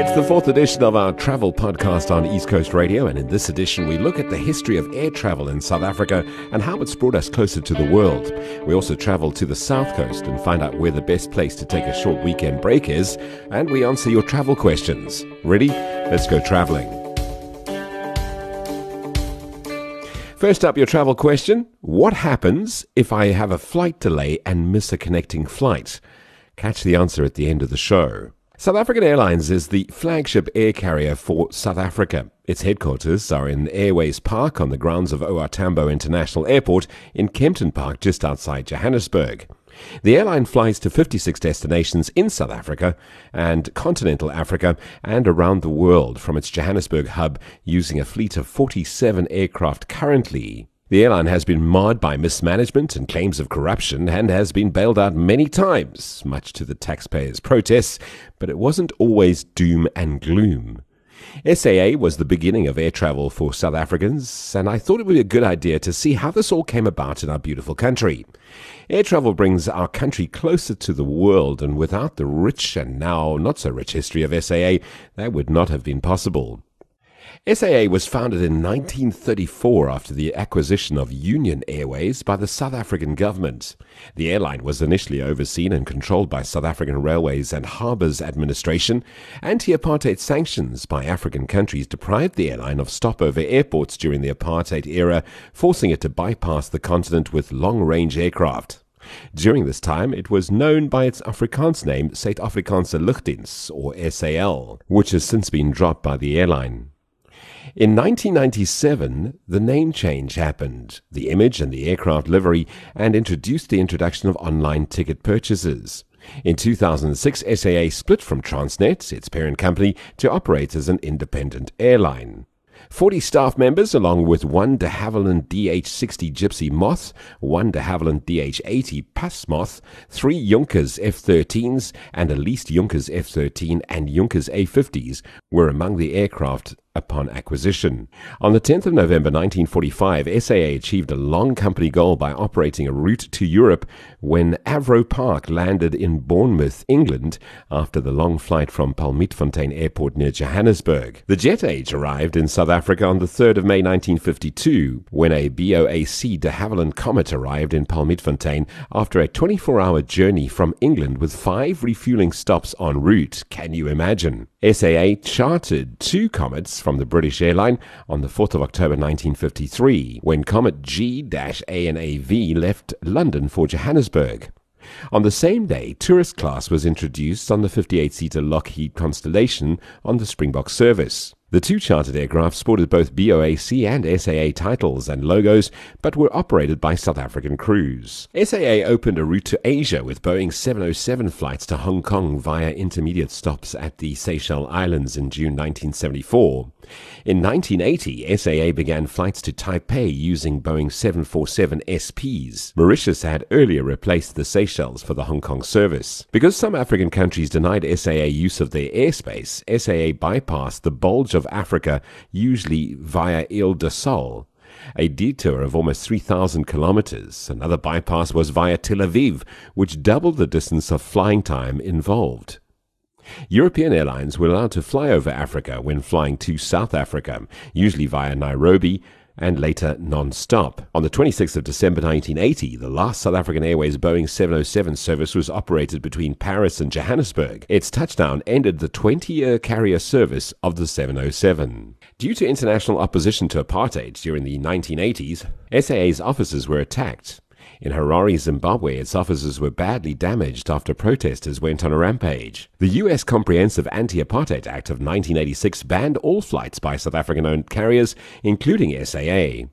It's the fourth edition of our travel podcast on East Coast Radio, and in this edition, we look at the history of air travel in South Africa and how it's brought us closer to the world. We also travel to the South Coast and find out where the best place to take a short weekend break is, and we answer your travel questions. Ready? Let's go traveling. First up, your travel question What happens if I have a flight delay and miss a connecting flight? Catch the answer at the end of the show. South African Airlines is the flagship air carrier for South Africa. Its headquarters are in Airways Park on the grounds of OR Tambo International Airport in Kempton Park, just outside Johannesburg. The airline flies to 56 destinations in South Africa and continental Africa and around the world from its Johannesburg hub using a fleet of 47 aircraft currently. The airline has been marred by mismanagement and claims of corruption and has been bailed out many times, much to the taxpayers' protests, but it wasn't always doom and gloom. SAA was the beginning of air travel for South Africans, and I thought it would be a good idea to see how this all came about in our beautiful country. Air travel brings our country closer to the world, and without the rich and now not so rich history of SAA, that would not have been possible. SAA was founded in 1934 after the acquisition of Union Airways by the South African government. The airline was initially overseen and controlled by South African Railways and Harbours Administration. Anti apartheid sanctions by African countries deprived the airline of stopover airports during the apartheid era, forcing it to bypass the continent with long range aircraft. During this time, it was known by its Afrikaans name, Suid-Afrikaanse Lugdiens, or SAL, which has since been dropped by the airline. In 1997, the name change happened, the image and the aircraft livery, and introduced the introduction of online ticket purchases. In 2006, SAA split from Transnet, its parent company, to operate as an independent airline. 40 staff members, along with one de Havilland DH-60 Gipsy Moth, one de Havilland DH-80 Puss Moth, three Junkers F-13s, and a leased Junkers F-13 and Junkers A-50s were among the aircraft upon acquisition. On the 10th of November 1945, SAA achieved a long company goal by operating a route to Europe when Avro Park landed in Bournemouth, England, after the long flight from Palmietfontein Airport near Johannesburg. The jet age arrived in South Africa on the 3rd of May 1952, when a BOAC de Havilland Comet arrived in Palmietfontein after a 24-hour journey from England with five refueling stops en route. Can you imagine? SAA chartered two Comets from the British airline on the 4th of October 1953, when Comet G-ANAV left London for Johannesburg. On the same day, tourist class was introduced on the 58-seater Lockheed Constellation on the Springbok service. The two chartered aircraft sported both BOAC and SAA titles and logos, but were operated by South African crews. SAA opened a route to Asia with Boeing 707 flights to Hong Kong via intermediate stops at the Seychelles Islands in June 1974. In 1980, SAA began flights to Taipei using Boeing 747 SPs. Mauritius had earlier replaced the Seychelles for the Hong Kong service. Because some African countries denied SAA use of their airspace, SAA bypassed the bulge of Africa, usually via Ilha do Sal. A detour of almost 3,000 kilometers. Another bypass was via Tel Aviv, which doubled the distance of flying time involved. European airlines were allowed to fly over Africa when flying to South Africa, usually via Nairobi and later non-stop. On the 26th of December 1980, the last South African Airways Boeing 707 service was operated between Paris and Johannesburg. Its touchdown ended the 20-year carrier service of the 707. Due to international opposition to apartheid during the 1980s, SAA's offices were attacked. In Harare, Zimbabwe, its offices were badly damaged after protesters went on a rampage. The U.S. Comprehensive Anti-Apartheid Act of 1986 banned all flights by South African-owned carriers, including SAA.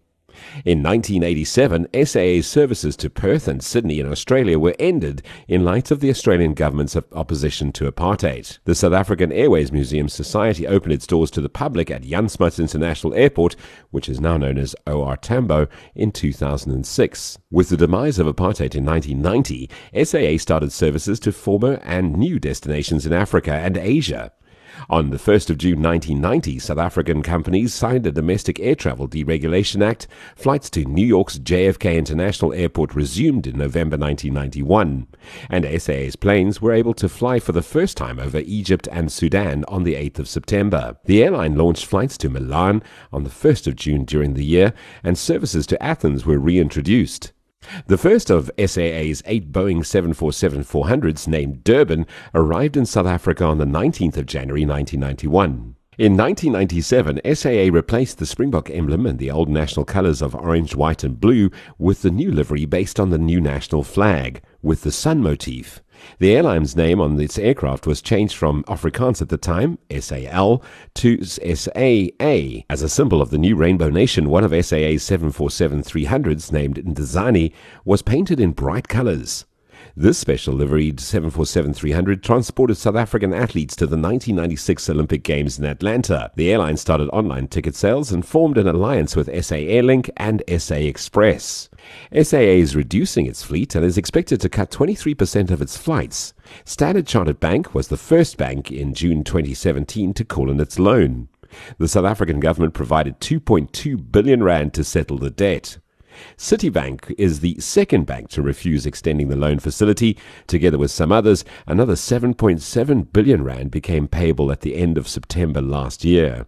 In 1987, SAA's services to Perth and Sydney in Australia were ended in light of the Australian government's opposition to apartheid. The South African Airways Museum Society opened its doors to the public at Jan Smuts International Airport, which is now known as OR Tambo, in 2006. With the demise of apartheid in 1990, SAA started services to former and new destinations in Africa and Asia. On the 1st of June 1990, South African companies signed a Domestic Air Travel Deregulation Act. Flights to New York's JFK International Airport resumed in November 1991, and SAA's planes were able to fly for the first time over Egypt and Sudan on the 8th of September. The airline launched flights to Milan on the 1st of June during the year, and services to Athens were reintroduced. The first of SAA's eight Boeing 747-400s, named Durban, arrived in South Africa on the 19th of January 1991. In 1997, SAA replaced the Springbok emblem and the old national colours of orange, white, and blue with the new livery based on the new national flag, with the sun motif. The airline's name on its aircraft was changed from Afrikaans at the time, SAL, to SAA. As a symbol of the new Rainbow Nation, one of SAA's 747-300s, named Ndizani, was painted in bright colors. This special liveried 747-300 transported South African athletes to the 1996 Olympic Games in Atlanta. The airline started online ticket sales and formed an alliance with SA Airlink and SA Express. SAA is reducing its fleet and is expected to cut 23% of its flights. Standard Chartered Bank was the first bank in June 2017 to call in its loan. The South African government provided 2.2 billion rand to settle the debt. Citibank is the second bank to refuse extending the loan facility. Together with some others, another 7.7 billion rand became payable at the end of September last year.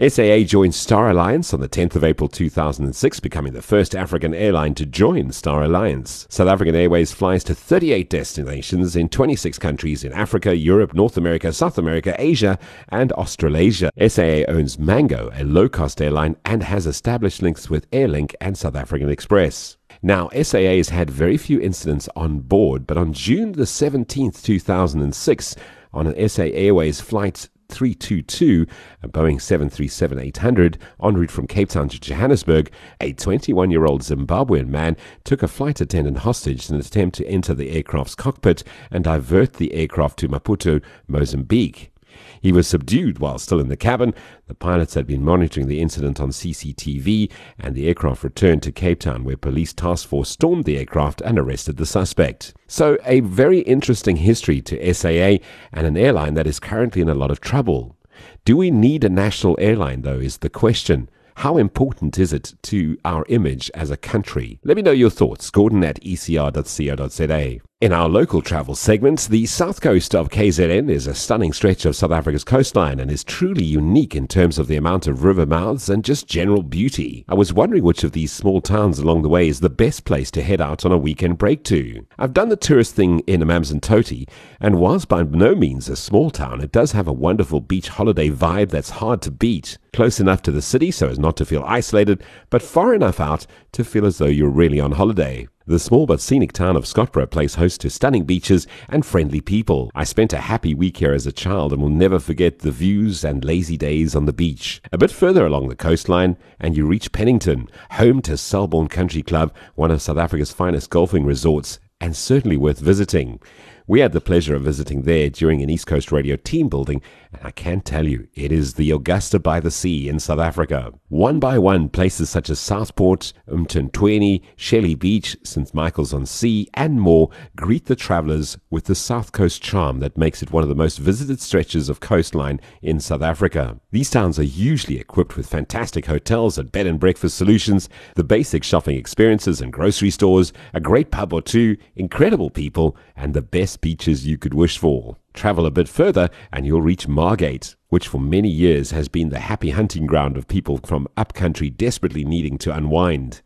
SAA joined Star Alliance on the 10th of April 2006, becoming the first African airline to join Star Alliance. South African Airways flies to 38 destinations in 26 countries in Africa, Europe, North America, South America, Asia, and Australasia. SAA owns Mango, a low cost airline, and has established links with Airlink and South African Express. Now, SAA has had very few incidents on board, but on June the 17th, 2006, on an SA Airways flight 322, a Boeing 737-800, en route from Cape Town to Johannesburg, a 21-year-old Zimbabwean man took a flight attendant hostage in an attempt to enter the aircraft's cockpit and divert the aircraft to Maputo, Mozambique. He was subdued while still in the cabin. The pilots had been monitoring the incident on CCTV, and the aircraft returned to Cape Town, where police task force stormed the aircraft and arrested the suspect. So, a very interesting history to SAA and an airline that is currently in a lot of trouble. Do we need a national airline, though, is the question. How important is it to our image as a country? Let me know your thoughts. Gordon at ecr.co.za. In our local travel segment, the south coast of KZN is a stunning stretch of South Africa's coastline and is truly unique in terms of the amount of river mouths and just general beauty. I was wondering which of these small towns along the way is the best place to head out on a weekend break to. I've done the tourist thing in Amanzimtoti, and whilst by no means a small town, it does have a wonderful beach holiday vibe that's hard to beat. Close enough to the city so as not to feel isolated, but far enough out to feel as though you're really on holiday. The small but scenic town of Scottburgh plays host to stunning beaches and friendly people. I spent a happy week here as a child and will never forget the views and lazy days on the beach. A bit further along the coastline, and you reach Pennington, home to Selborne Country Club, one of South Africa's finest golfing resorts, and certainly worth visiting. We had the pleasure of visiting there during an East Coast Radio team building, and I can tell you, it is the Augusta by the Sea in South Africa. One by one, places such as Southport, Umtentweni, Shelly Beach, St. Michael's on Sea, and more greet the travelers with the South Coast charm that makes it one of the most visited stretches of coastline in South Africa. These towns are usually equipped with fantastic hotels and bed and breakfast solutions, the basic shopping experiences and grocery stores, a great pub or two, incredible people, and the best best beaches you could wish for. Travel a bit further and you'll reach Margate, which for many years has been the happy hunting ground of people from upcountry desperately needing to unwind.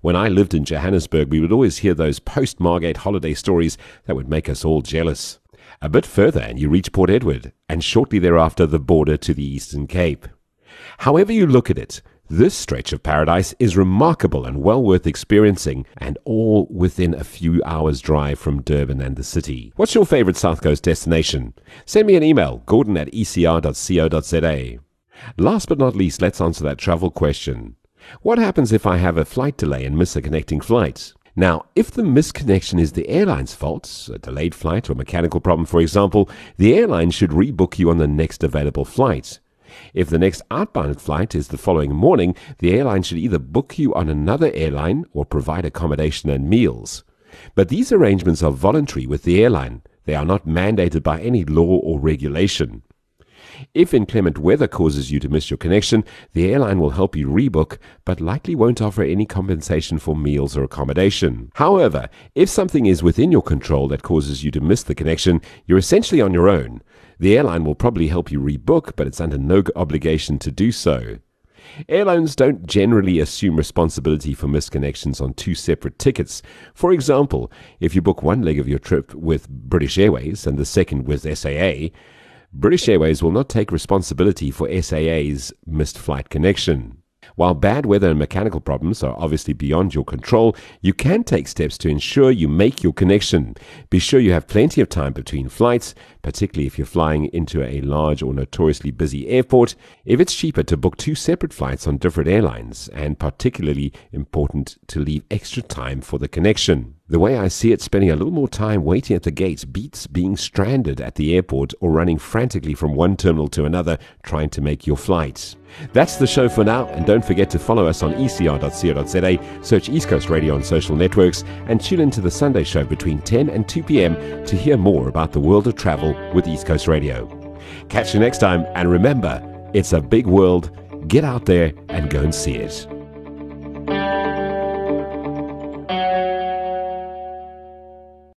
When I lived in Johannesburg, we would always hear those post Margate holiday stories that would make us all jealous. A bit further and you reach Port Edward, and shortly thereafter the border to the Eastern Cape. However you look at it, this stretch of paradise is remarkable and well worth experiencing, and all within a few hours' drive from Durban and the city. What's your favorite South Coast destination? Send me an email, gordon at ecr.co.za. Last but not least, let's answer that travel question. What happens if I have a flight delay and miss a connecting flight? Now, if the misconnection is the airline's fault, a delayed flight or mechanical problem, for example, the airline should rebook you on the next available flight. If the next outbound flight is the following morning, the airline should either book you on another airline or provide accommodation and meals. But these arrangements are voluntary with the airline. They are not mandated by any law or regulation. If inclement weather causes you to miss your connection, the airline will help you rebook, but likely won't offer any compensation for meals or accommodation. However, if something is within your control that causes you to miss the connection, you're essentially on your own. The airline will probably help you rebook, but it's under no obligation to do so. Airlines don't generally assume responsibility for misconnections on two separate tickets. For example, if you book one leg of your trip with British Airways and the second with SAA, British Airways will not take responsibility for SAA's missed flight connection. While bad weather and mechanical problems are obviously beyond your control, you can take steps to ensure you make your connection. Be sure you have plenty of time between flights, particularly if you're flying into a large or notoriously busy airport. If it's cheaper to book two separate flights on different airlines, and particularly important to leave extra time for the connection. The way I see it, spending a little more time waiting at the gates beats being stranded at the airport or running frantically from one terminal to another trying to make your flight. That's the show for now, and don't forget to follow us on ecr.co.za, search East Coast Radio on social networks, and tune into the Sunday show between 10 and 2 p.m. to hear more about the world of travel with East Coast Radio. Catch you next time, and remember, it's a big world. Get out there and go and see it.